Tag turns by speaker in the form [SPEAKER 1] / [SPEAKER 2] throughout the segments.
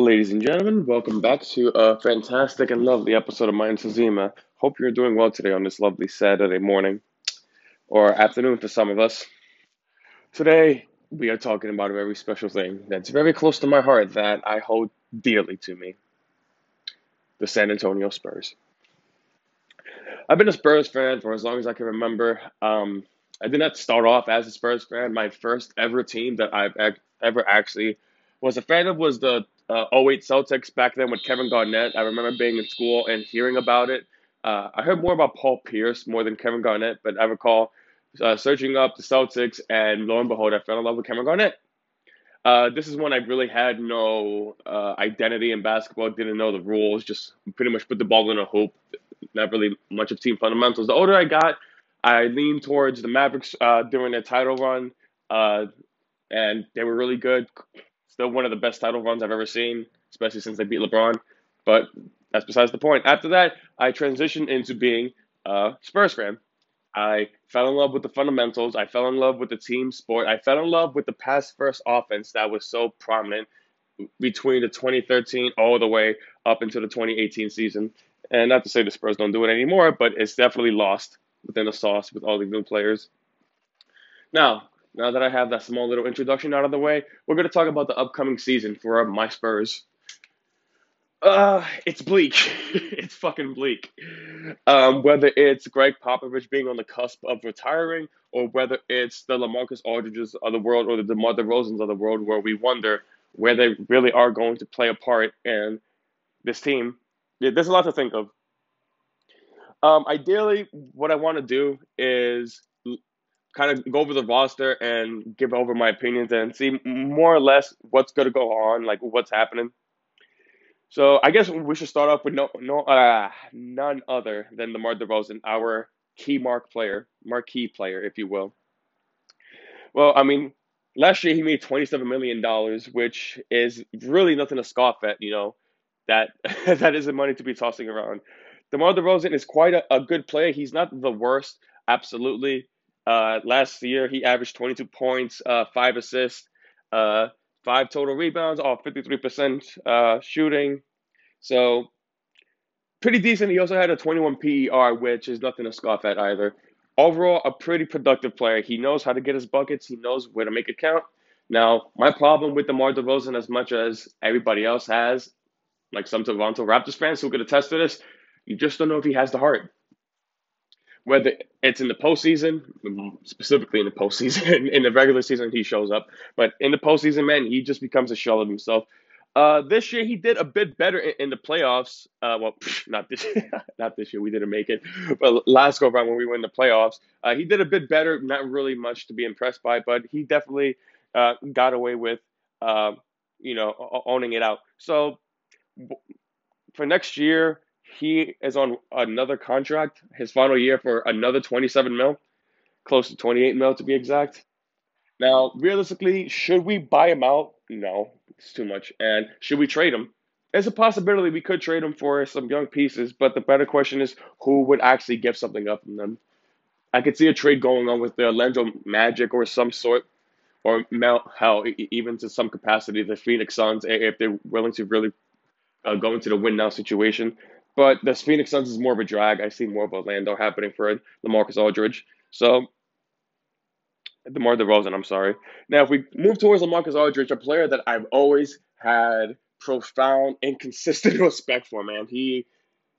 [SPEAKER 1] Ladies and gentlemen, welcome back to a fantastic and lovely episode of Mind Zima. Hope you're doing well today on this lovely Saturday morning or afternoon for some of us. Today, we are talking about a very special thing that's very close to my heart that I hold dearly to me the San Antonio Spurs. I've been a Spurs fan for as long as I can remember. Um, I did not start off as a Spurs fan. My first ever team that I've ever actually was a fan of was the uh, 08 Celtics back then with Kevin Garnett. I remember being in school and hearing about it. Uh, I heard more about Paul Pierce more than Kevin Garnett, but I recall uh, searching up the Celtics, and lo and behold, I fell in love with Kevin Garnett. Uh, this is when I really had no uh, identity in basketball, didn't know the rules, just pretty much put the ball in a hoop, not really much of team fundamentals. The older I got, I leaned towards the Mavericks uh, during their title run, uh, and they were really good. Still one of the best title runs I've ever seen, especially since they beat LeBron. But that's besides the point. After that, I transitioned into being a Spurs fan. I fell in love with the fundamentals. I fell in love with the team sport. I fell in love with the pass first offense that was so prominent between the 2013 all the way up into the 2018 season. And not to say the Spurs don't do it anymore, but it's definitely lost within the sauce with all the new players. Now, now that I have that small little introduction out of the way, we're going to talk about the upcoming season for my Spurs. Uh, it's bleak. it's fucking bleak. Um, whether it's Gregg Popovich being on the cusp of retiring, or whether it's the LaMarcus Aldridges of the world or the DeMar DeRozans of the world, where we wonder where they really are going to play a part in this team. There's a lot to think of. Um, ideally, what I want to do is kind of go over the roster and give over my opinions and see more or less what's going to go on, like what's happening. So I guess we should start off with no, no, uh, none other than DeMar DeRozan, our key mark player, marquee player, if you will. Well, I mean, last year he made twenty-seven million dollars, which is really nothing to scoff at. You know, that that isn't money to be tossing around. DeMar DeRozan is quite a, a good player. He's not the worst, absolutely. Uh, last year, he averaged 22 points, uh, five assists, uh, five total rebounds, all 53% uh, shooting. So, pretty decent. He also had a 21 PER, which is nothing to scoff at either. Overall, a pretty productive player. He knows how to get his buckets, he knows where to make it count. Now, my problem with DeMar DeRozan, as much as everybody else has, like some Toronto Raptors fans who could attest to this, you just don't know if he has the heart whether it's in the postseason, specifically in the postseason, in the regular season he shows up, but in the postseason, man, he just becomes a shell of himself. Uh, this year he did a bit better in, in the playoffs. Uh, well, not this, not this year. We didn't make it, but last go round when we were in the playoffs, uh, he did a bit better. Not really much to be impressed by, but he definitely uh, got away with, uh, you know, owning it out. So for next year, he is on another contract, his final year for another 27 mil, close to 28 mil to be exact. Now, realistically, should we buy him out? No, it's too much. And should we trade him? There's a possibility we could trade him for some young pieces, but the better question is who would actually give something up from them. I could see a trade going on with the Orlando Magic or some sort, or hell, even to some capacity, the Phoenix Suns, if they're willing to really uh, go into the win now situation. But the Phoenix Suns is more of a drag. I see more of Orlando happening for LaMarcus Aldridge. So DeMar DeRozan, I'm sorry. Now, if we move towards LaMarcus Aldridge, a player that I've always had profound and consistent respect for, man. He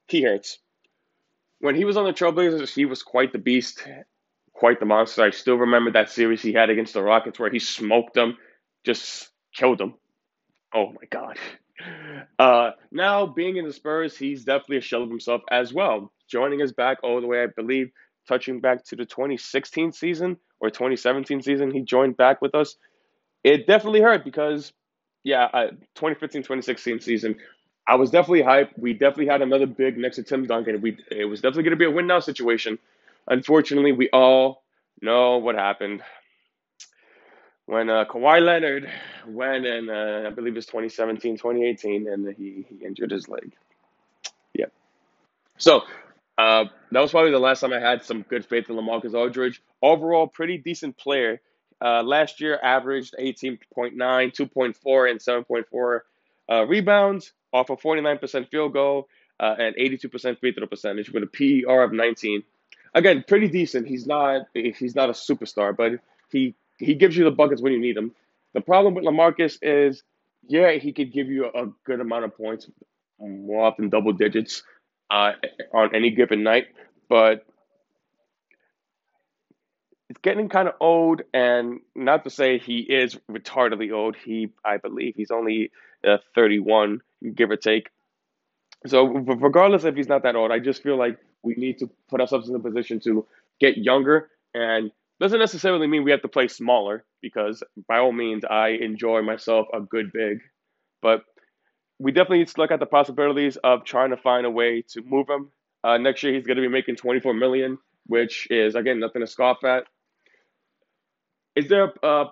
[SPEAKER 1] he hurts. When he was on the Trailblazers, he was quite the beast, quite the monster. I still remember that series he had against the Rockets where he smoked them, just killed them. Oh my god. Uh, now, being in the Spurs, he's definitely a shell of himself as well. Joining us back all the way, I believe, touching back to the 2016 season or 2017 season, he joined back with us. It definitely hurt because, yeah, uh, 2015 2016 season, I was definitely hyped. We definitely had another big next to Tim Duncan. We it was definitely going to be a win now situation. Unfortunately, we all know what happened when uh, Kawhi Leonard went in, uh, I believe it's 2017, 2018, and he, he injured his leg. Yeah. So uh, that was probably the last time I had some good faith in LaMarcus Aldridge. Overall, pretty decent player. Uh, last year averaged 18.9, 2.4, and 7.4 uh, rebounds off a 49% field goal uh, and 82% free throw percentage with a PER of 19. Again, pretty decent. He's not he's not a superstar, but he he gives you the buckets when you need them. The problem with Lamarcus is, yeah, he could give you a good amount of points, more often double digits, uh, on any given night, but it's getting kind of old, and not to say he is retardedly old. He, I believe, he's only uh, 31, give or take. So, regardless if he's not that old, I just feel like we need to put ourselves in a position to get younger, and doesn't necessarily mean we have to play smaller because, by all means, I enjoy myself a good big, but we definitely need to look at the possibilities of trying to find a way to move him. Uh, next year, he's going to be making 24 million, which is again nothing to scoff at. Is there a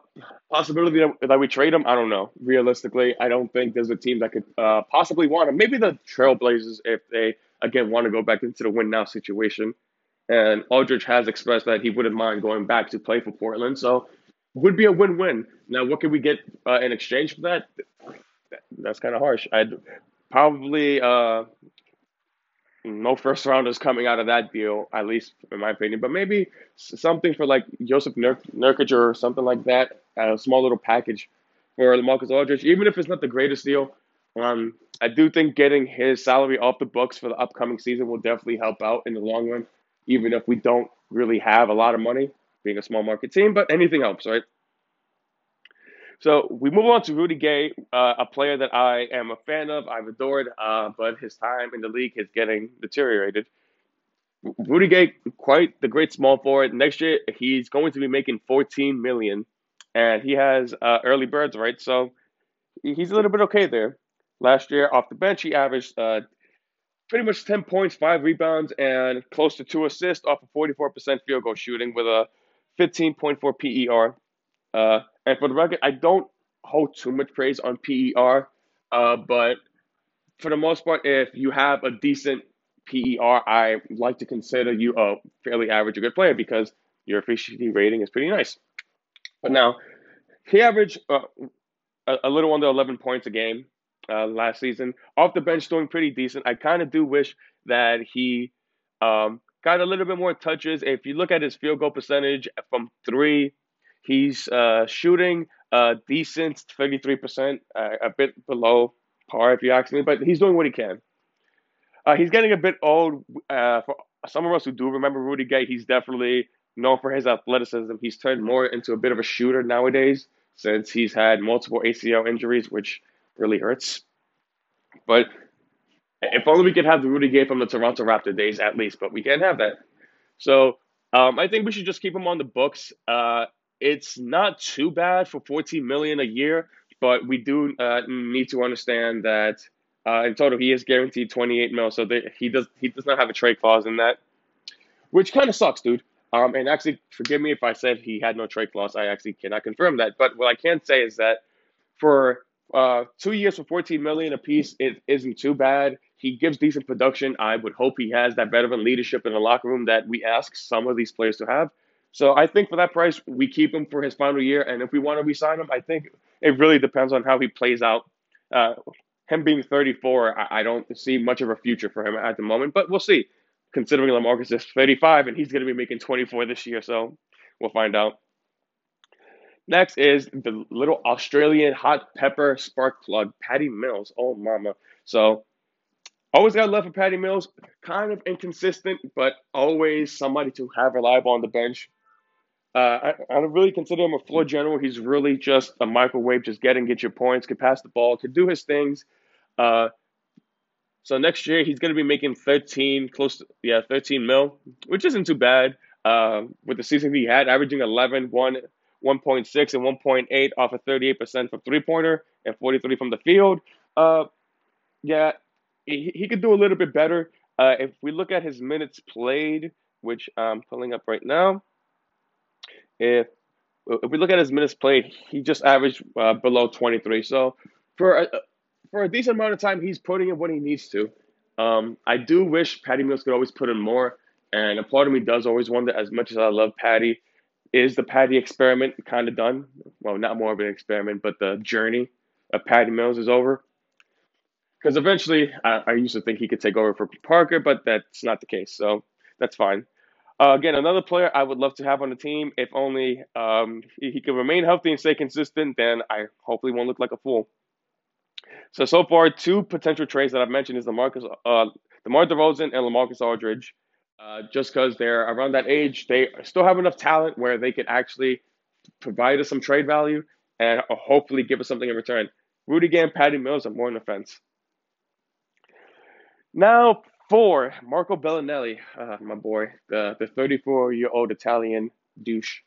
[SPEAKER 1] possibility that we trade him? I don't know. Realistically, I don't think there's a team that could uh, possibly want him. Maybe the Trailblazers, if they again want to go back into the win now situation. And Aldridge has expressed that he wouldn't mind going back to play for Portland. So would be a win-win. Now, what can we get uh, in exchange for that? That's kind of harsh. I'd probably uh, no first rounders coming out of that deal, at least in my opinion. But maybe something for like Jusuf Nur- Nurkic or something like that, a small little package for Lamarcus Aldridge, even if it's not the greatest deal. Um, I do think getting his salary off the books for the upcoming season will definitely help out in the long run, even if we don't really have a lot of money, being a small market team. But anything helps, right? So we move on to Rudy Gay, uh, a player that I am a fan of, I've adored, uh, but his time in the league is getting deteriorated. Rudy Gay, quite the great small forward. Next year, he's going to be making 14 million, and he has uh, early birds, right? So he's a little bit okay there. Last year, off the bench, he averaged uh, pretty much 10 points, five rebounds, and close to two assists off of 44% field goal shooting with a 15.4 PER. Uh, and for the record, I don't hold too much praise on PER, uh, but for the most part, if you have a decent PER, I like to consider you a fairly average or good player because your efficiency rating is pretty nice. But now, he averaged uh, a, a, little under 11 points a game uh, last season. Off the bench, doing pretty decent. I kind of do wish that he um, got a little bit more touches. If you look at his field goal percentage from three, He's uh, shooting uh, decent, 33%, uh, a bit below par if you ask me, but he's doing what he can. Uh, he's getting a bit old. Uh, for some of us who do remember Rudy Gay, he's definitely known for his athleticism. He's turned more into a bit of a shooter nowadays since he's had multiple ACL injuries, which really hurts. But if only we could have the Rudy Gay from the Toronto Raptor days at least, but we can't have that. So um, I think we should just keep him on the books. Uh, it's not too bad for 14 million a year, but we do uh, need to understand that uh, in total he is guaranteed 28 mil, so he does he does not have a trade clause in that, which kind of sucks, dude. Um, and actually, forgive me if I said he had no trade clause. I actually cannot confirm that. But what I can say is that for uh, two years for 14 million a piece, it isn't too bad. He gives decent production. I would hope he has that veteran leadership in the locker room that we ask some of these players to have. So I think for that price, we keep him for his final year. And if we want to resign him, I think it really depends on how he plays out. Uh, him being 34, I, I, don't see much of a future for him at the moment, but we'll see. Considering Lamarcus is 35 and he's going to be making 24 this year, so we'll find out. Next is the little Australian hot pepper spark plug, Patty Mills. Oh, mama. So Always got love for Patty Mills. Kind of inconsistent, but always somebody to have reliable on the bench. Uh, I, I really consider him a floor general. He's really just a microwave, just get and get your points, can pass the ball, can do his things. Uh, so next year he's going to be making 13, close to, yeah, 13 mil, which isn't too bad. Uh, with the season he had, averaging 11, 1, 1.6 and 1.8 off of 38% from three pointer and 43 from the field. Uh, yeah, he, he could do a little bit better. Uh, if we look at his minutes played, which I'm pulling up right now, if if we look at his minutes played, he just averaged uh, below 23. So for a, for a decent amount of time, he's putting in what he needs to. Um, I do wish Patty Mills could always put in more, and a part of me does always wonder, as much as I love Patty, is the Patty experiment kind of done? Well, not more of an experiment, but the journey of Patty Mills is over. because eventually I, I, used to think he could take over for Parker, but that's not the case. So that's fine. Uh, again, another player I would love to have on the team. If only um, he, he can remain healthy and stay consistent, then I hopefully won't look like a fool. So so far, two potential trades that I've mentioned is the Marcus, uh, DeMar DeRozan and LaMarcus Aldridge. Uh, just because they're around that age, they still have enough talent where they could actually provide us some trade value and hopefully give us something in return. Rudy Gay and Patty Mills are more on the fence. Now for Marco Belinelli, uh, my boy, the the 34 year old Italian douche.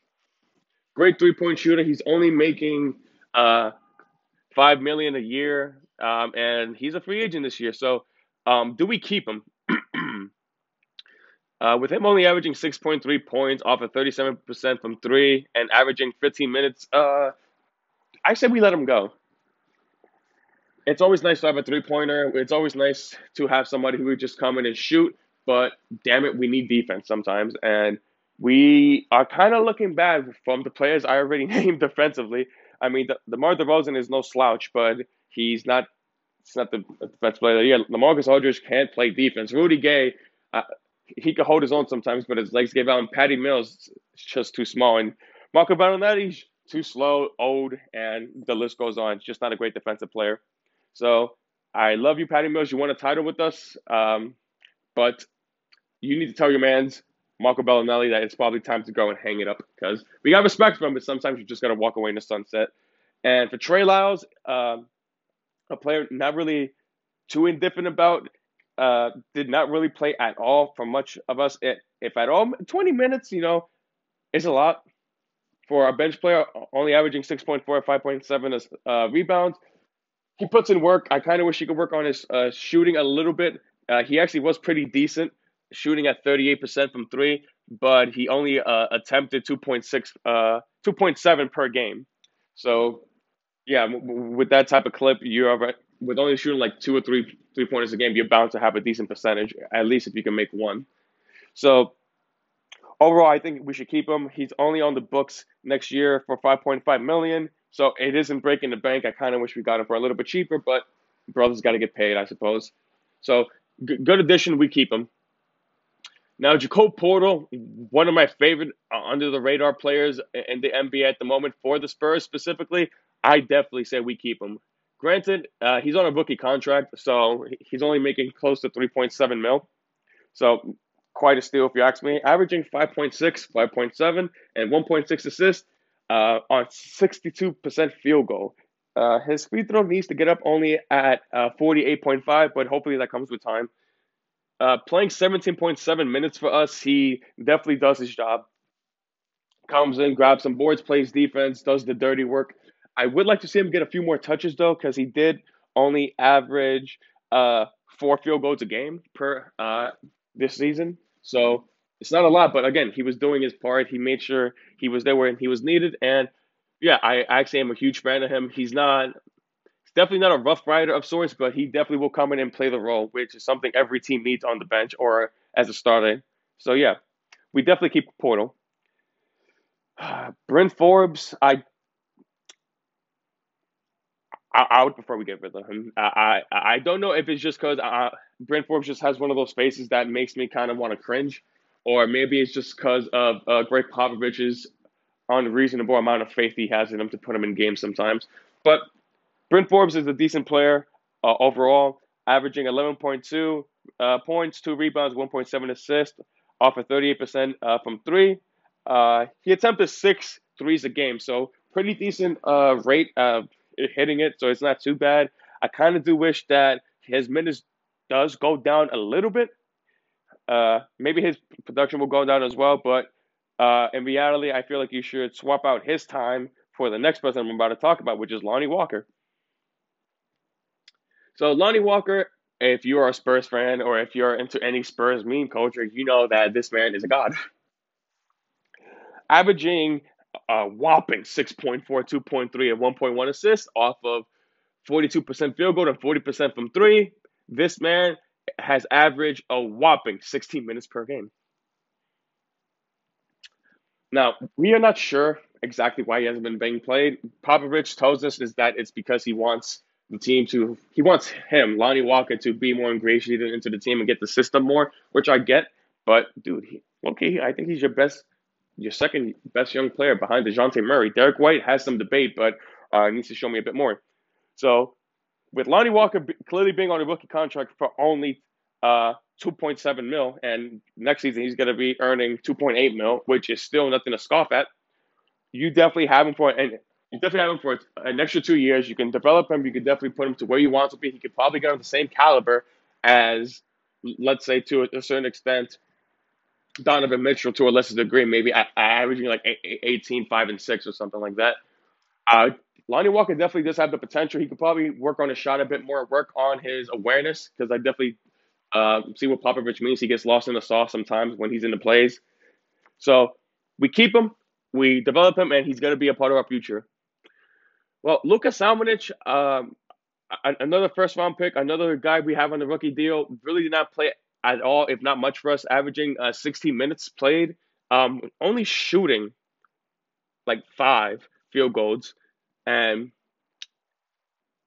[SPEAKER 1] Great three point shooter. He's only making uh, five million a year, um, and he's a free agent this year. So, um, do we keep him? Uh, with him only averaging 6.3 points off of 37% from three and averaging 15 minutes, uh, I said we let him go it's always nice to have a three pointer. It's always nice to have somebody who would just come in and shoot. But damn it, we need defense sometimes, and we are kind of looking bad from the players I already named defensively. I mean, the, DeMar DeRozan is no slouch, but he's not. It's not the defense player. Yeah, LaMarcus Aldridge can't play defense. Rudy Gay, uh, he could hold his own sometimes, but his legs gave out. And Patty Mills is just too small. And Marco Belinelli's too slow, old, and the list goes on. Just not a great defensive player. So I love you, Patty Mills. You won a title with us, um, but you need to tell your man's Marco Belinelli that it's probably time to go and hang it up because we got respect for him, but sometimes you just got to walk away in the sunset. And for Trey Lyles, um, a player not really too indifferent about, uh, did not really play at all for much of us, if at all. 20 minutes, you know, is a lot for a bench player, only averaging 6.4 5.7 uh, rebounds he puts in work. I kind of wish he could work on his uh, shooting a little bit. Uh, he actually was pretty decent, shooting at 38% from three, but he only uh, attempted 2.6, uh, 2.7 per game. So, yeah, with that type of clip, you're with only shooting like two or three three pointers a game, you're bound to have a decent percentage, at least if you can make one. So, overall, I think we should keep him. He's only on the books next year for 5.5 million. So it isn't breaking the bank. I kind of wish we got him for a little bit cheaper, but brothers got to get paid, I suppose. So g- good addition. We keep him. Now, Jakob Poeltl, one of my favorite uh, under the radar players in the NBA at the moment for the Spurs specifically, I definitely say we keep him. Granted, uh, he's on a rookie contract, so he's only making close to 3.7 mil. So quite a steal if you ask me. Averaging 5.6, 5.7, and 1.6 assists uh, on 62% field goal. Uh, his free throw needs to get up only at uh, 48.5, but hopefully that comes with time. Uh, playing 17.7 minutes for us, he definitely does his job. Comes in, grabs some boards, plays defense, does the dirty work. I would like to see him get a few more touches though, because he did only average uh, four field goals a game per uh, this season. So it's not a lot, but again, he was doing his part. He made sure he was there when he was needed. And yeah, I actually am a huge fan of him. He's not, definitely not a rough rider of sorts, but he definitely will come in and play the role, which is something every team needs on the bench or as a starter. So yeah, we definitely keep Poeltl. Bryn Forbes, I I, I, would prefer we get rid of him. I I, I don't know if it's just because uh, Bryn Forbes just has one of those faces that makes me kind of want to cringe or maybe it's just because of uh, Gregg Popovich's unreasonable amount of faith he has in him to put him in games sometimes. But Bryn Forbes is a decent player uh, overall, averaging 11.2 uh, points, two rebounds, 1.7 assists, off of 38% uh, from three. Uh, he attempted six threes a game, so pretty decent uh, rate hitting it, so it's not too bad. I kind of do wish that his minutes does go down a little bit uh, maybe his production will go down as well, but uh, in reality, I feel like you should swap out his time for the next person I'm about to talk about, which is Lonnie Walker. So, Lonnie Walker, if you are a Spurs fan or if you're into any Spurs meme culture, you know that this man is a god. Averaging a whopping 6.4, 2.3, and 1.1 assists off of 42% field goal and 40% from three. This man has averaged a whopping 16 minutes per game. Now, we are not sure exactly why he hasn't been being played. Popovich tells us is that it's because he wants the team to he wants him, Lonnie Walker, to be more ingratiated into the team and get the system more, which I get. But dude, he, okay, I think he's your best, your second best young player behind Dejounte Murray. Derrick White has some debate, but uh, needs to show me a bit more. So with Lonnie Walker clearly being on a rookie contract for only uh, 2.7 mil, and next season he's going to be earning 2.8 mil, which is still nothing to scoff at. You definitely have him for and you definitely have him for an extra two years. You can develop him. You can definitely put him to where you want to be. He could probably get on the same caliber as, let's say, to a, certain extent, Donovan Mitchell to a lesser degree, maybe averaging like 18, 5, and 6 or something like that. Uh, Lonnie Walker definitely does have the potential. He could probably work on his shot a bit more, work on his awareness, because I definitely uh, see what Popovich means. He gets lost in the sauce sometimes when he's in the plays. So we keep him, we develop him, and he's going to be a part of our future. Well, Luka Samanic, um, another first round pick, another guy we have on the rookie deal, really did not play at all, if not much for us, averaging uh, 16 minutes played, um, only shooting like five field goals, and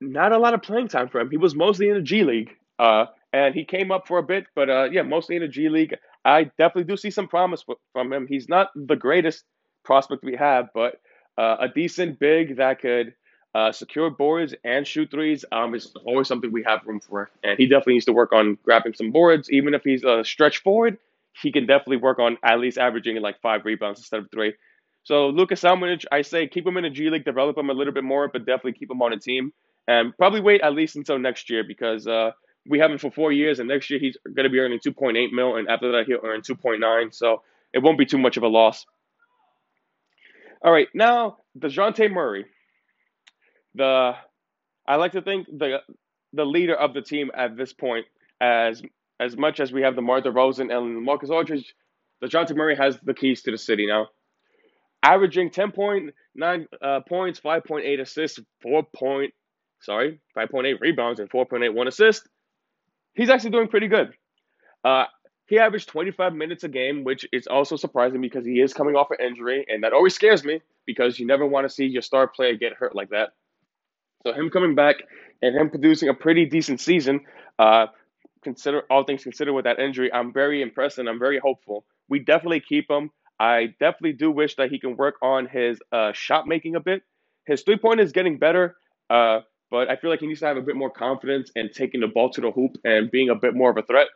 [SPEAKER 1] not a lot of playing time for him. He was mostly in the G League, uh, and he came up for a bit, but uh, yeah, mostly in the G League. I definitely do see some promise from him. He's not the greatest prospect we have, but uh, a decent big that could uh, secure boards and shoot threes um, is always something we have room for. And he definitely needs to work on grabbing some boards. Even if he's a stretch forward, he can definitely work on at least averaging like five rebounds instead of three. So Lucas Samanic, I say keep him in the G League, develop him a little bit more, but definitely keep him on a team. And probably wait at least until next year because uh, we have him for four years, and next year he's going to be earning 2.8 mil, and after that he'll earn 2.9. So it won't be too much of a loss. All right, now Dejounte Murray the I like to think the the leader of the team at this point, as as much as we have DeMar DeRozan and Marcus Aldridge, the Dejounte Murray has the keys to the city now. Averaging 10.9 uh, points, 5.8 assists, 4 point, sorry, 5.8 rebounds and 4.81 assists. He's actually doing pretty good. Uh, he averaged 25 minutes a game, which is also surprising because he is coming off an injury, and that always scares me because you never want to see your star player get hurt like that. So him coming back and him producing a pretty decent season, uh, consider all things considered with that injury, I'm very impressed and I'm very hopeful. We definitely keep him. I definitely do wish that he can work on his uh, shot making a bit. His three point is getting better, uh, but I feel like he needs to have a bit more confidence in taking the ball to the hoop and being a bit more of a threat.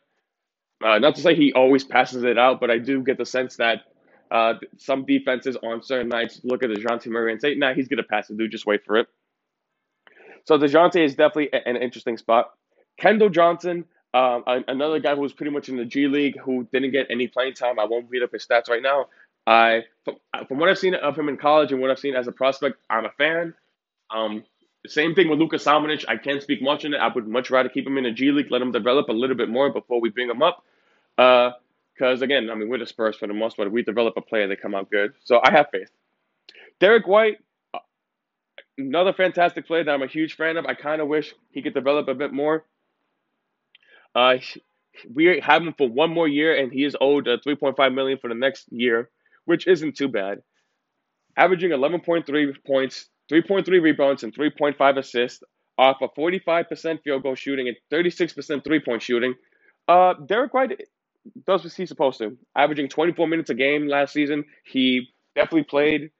[SPEAKER 1] Uh, not to say he always passes it out, but I do get the sense that uh, some defenses on certain nights look at the Dejounte Murray and say, nah, he's to pass it, dude. Just wait for it. So Dejounte is definitely an interesting spot. Keldon Johnson, um, another guy who was pretty much in the G League who didn't get any playing time. I won't read up his stats right now. I from, what I've seen of him in college and what I've seen as a prospect, I'm a fan. Um, same thing with Lucas Samanic. I can't speak much on it. I would much rather keep him in the G League, let him develop a little bit more before we bring him up. Because uh, again, I mean, we're the Spurs for the most part. If we develop a player, they come out good. So I have faith. Derrick White, another fantastic player that I'm a huge fan of. I kind of wish he could develop a bit more. Uh, we have him for one more year, and he is owed uh, 3.5 million for the next year, which isn't too bad. Averaging 11.3 points, 3.3 rebounds, and 3.5 assists off a 45% field goal shooting and 36% three point shooting. Uh, Derrick White does what he's supposed to. Averaging 24 minutes a game last season, he definitely played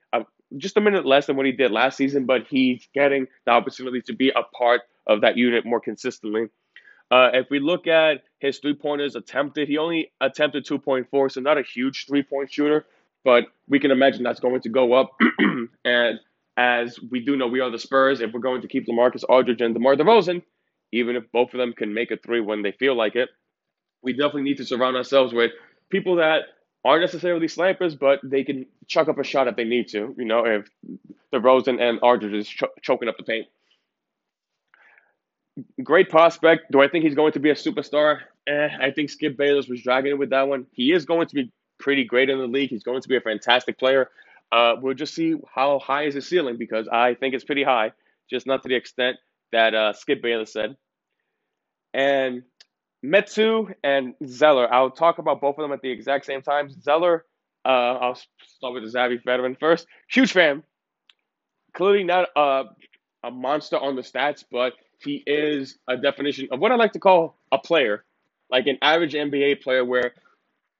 [SPEAKER 1] just a minute less than what he did last season, but he's getting the opportunity to be a part of that unit more consistently. Uh, if we look at his three pointers attempted, he only attempted 2.4, so not a huge three point shooter, but we can imagine that's going to go up. and as we do know, we are the Spurs. If we're going to keep Lamarcus Aldridge and DeMar DeRozan, even if both of them can make a three when they feel like it, we definitely need to surround ourselves with people that aren't necessarily snipers, but they can chuck up a shot if they need to. You know, if DeRozan and Aldridge is ch- choking up the paint. Great prospect. Do I think he's going to be a superstar? Eh, I think Skip Bayless was dragging it with that one. He is going to be pretty great in the league. He's going to be a fantastic player. Uh, we'll just see how high is his ceiling because I think it's pretty high, just not to the extent that uh, Skip Bayless said. And Metu and Zeller. I'll talk about both of them at the exact same time. Zeller, uh, I'll start with the Zavi veteran first. Huge fan. Clearly not a, a monster on the stats, but he is a definition of what I like to call a player, like an average NBA player where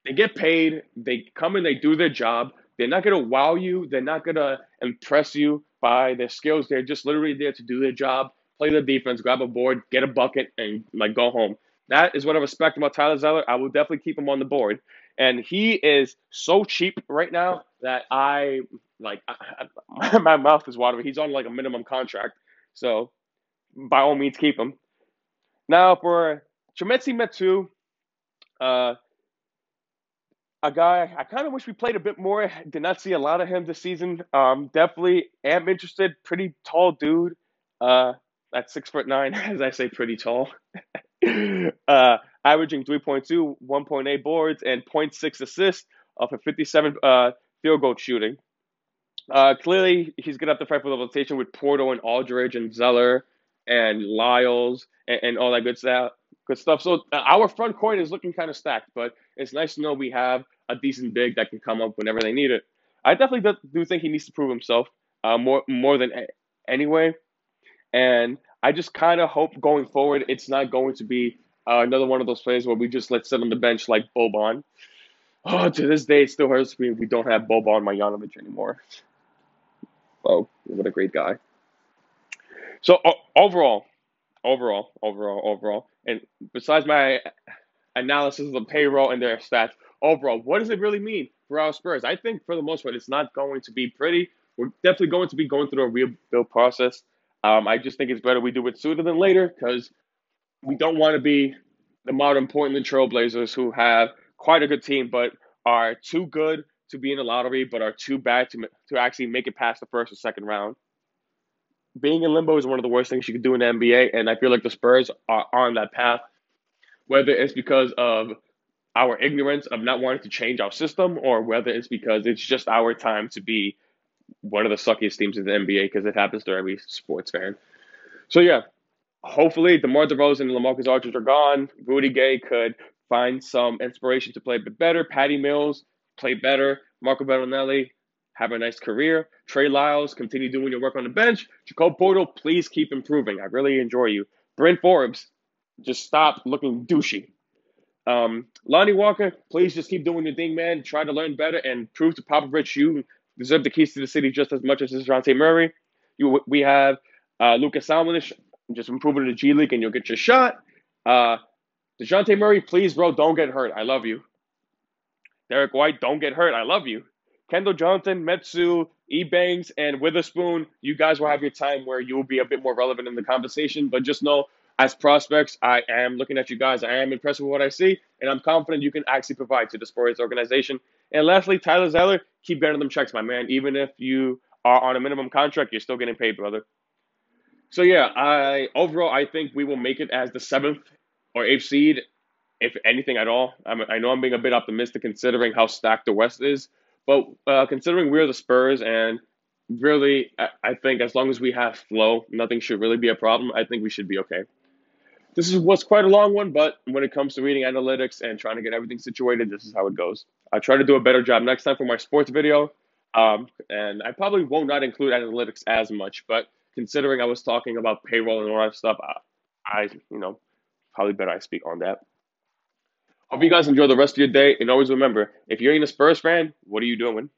[SPEAKER 1] they get paid, they come and they do their job. They're not going to wow you, they're not going to impress you by their skills. They're just literally there to do their job, play the defense, grab a board, get a bucket, and like go home. That is what I respect about Tyler Zeller. I will definitely keep him on the board. And he is so cheap right now that I like I, my mouth is watering. He's on like a minimum contract. So by all means keep him. Now for Chimezie Metu, uh, a guy I kind of wish we played a bit more. Did not see a lot of him this season. Um, definitely am interested. Pretty tall dude. Uh, at six foot nine, as I say, pretty tall. uh, averaging 3.2, 1.8 boards, and 0.6 assists off a 57 uh, field goal shooting. Uh, clearly, he's going to have to fight for the rotation with Poeltl and Aldridge and Zeller and Lyles and, and all that good stuff. Good stuff. So uh, our front court is looking kind of stacked, but it's nice to know we have a decent big that can come up whenever they need it. I definitely do, think he needs to prove himself uh, more more than anyway, and I just kind of hope going forward it's not going to be uh, another one of those players where we just let sit on the bench like Boban. Oh, to this day, it still hurts me we don't have Boban Marjanovic anymore. Oh, what a great guy. So overall, overall, overall, overall, and besides my analysis of the payroll and their stats, overall, what does it really mean for our Spurs? I think for the most part, it's not going to be pretty. We're definitely going to be going through a rebuild process. Um, I just think it's better we do it sooner than later because we don't want to be the modern Portland Trailblazers who have quite a good team but are too good to be in the lottery but are too bad to, to actually make it past the first or second round. Being in limbo is one of the worst things you can do in the NBA, and I feel like the Spurs are on that path. Whether it's because of our ignorance of not wanting to change our system, or whether it's because it's just our time to be one of the suckiest teams in the NBA because it happens to every sports fan. So yeah, hopefully DeMar DeRozan and LaMarcus Aldridge are gone. Rudy Gay could find some inspiration to play a bit better. Patty Mills play better. Marco Belinelli have a nice career. Trey Lyles continue doing your work on the bench. Jakob Poeltl, please keep improving. I really enjoy you. Bryn Forbes, just stop looking douchey. Um, Lonnie Walker, please just keep doing your thing, man. Try to learn better and prove to Popovich you deserve the keys to the city just as much as Dejounte Murray. You, we have uh, Lucas Samanic, just improve in the G League and you'll get your shot. Uh, Dejounte Murray, please, bro, don't get hurt. I love you. Derrick White, don't get hurt. I love you. Keldon Johnson, Metu, Eubanks, and Weatherspoon, you guys will have your time where you will be a bit more relevant in the conversation. But just know, as prospects, I am looking at you guys. I am impressed with what I see, and I'm confident you can actually provide to the Spurs organization. And lastly, Tyler Zeller, keep getting them checks, my man. Even if you are on a minimum contract, you're still getting paid, brother. So yeah, I overall I think we will make it as the seventh or eighth seed, if anything at all. I'm, i know I'm being a bit optimistic considering how stacked the West is, but uh, considering we're the Spurs and really, I, I think as long as we have flow, nothing should really be a problem. I think we should be okay. This is what's quite a long one, but when it comes to reading analytics and trying to get everything situated, this is how it goes. I try to do a better job next time for my sports video. Um, and I probably won't not include analytics as much, but considering I was talking about payroll and all that stuff, I, I you know, probably better I speak on that. Hope you guys enjoy the rest of your day, and always remember, if you're a Spurs fan, what are you doing?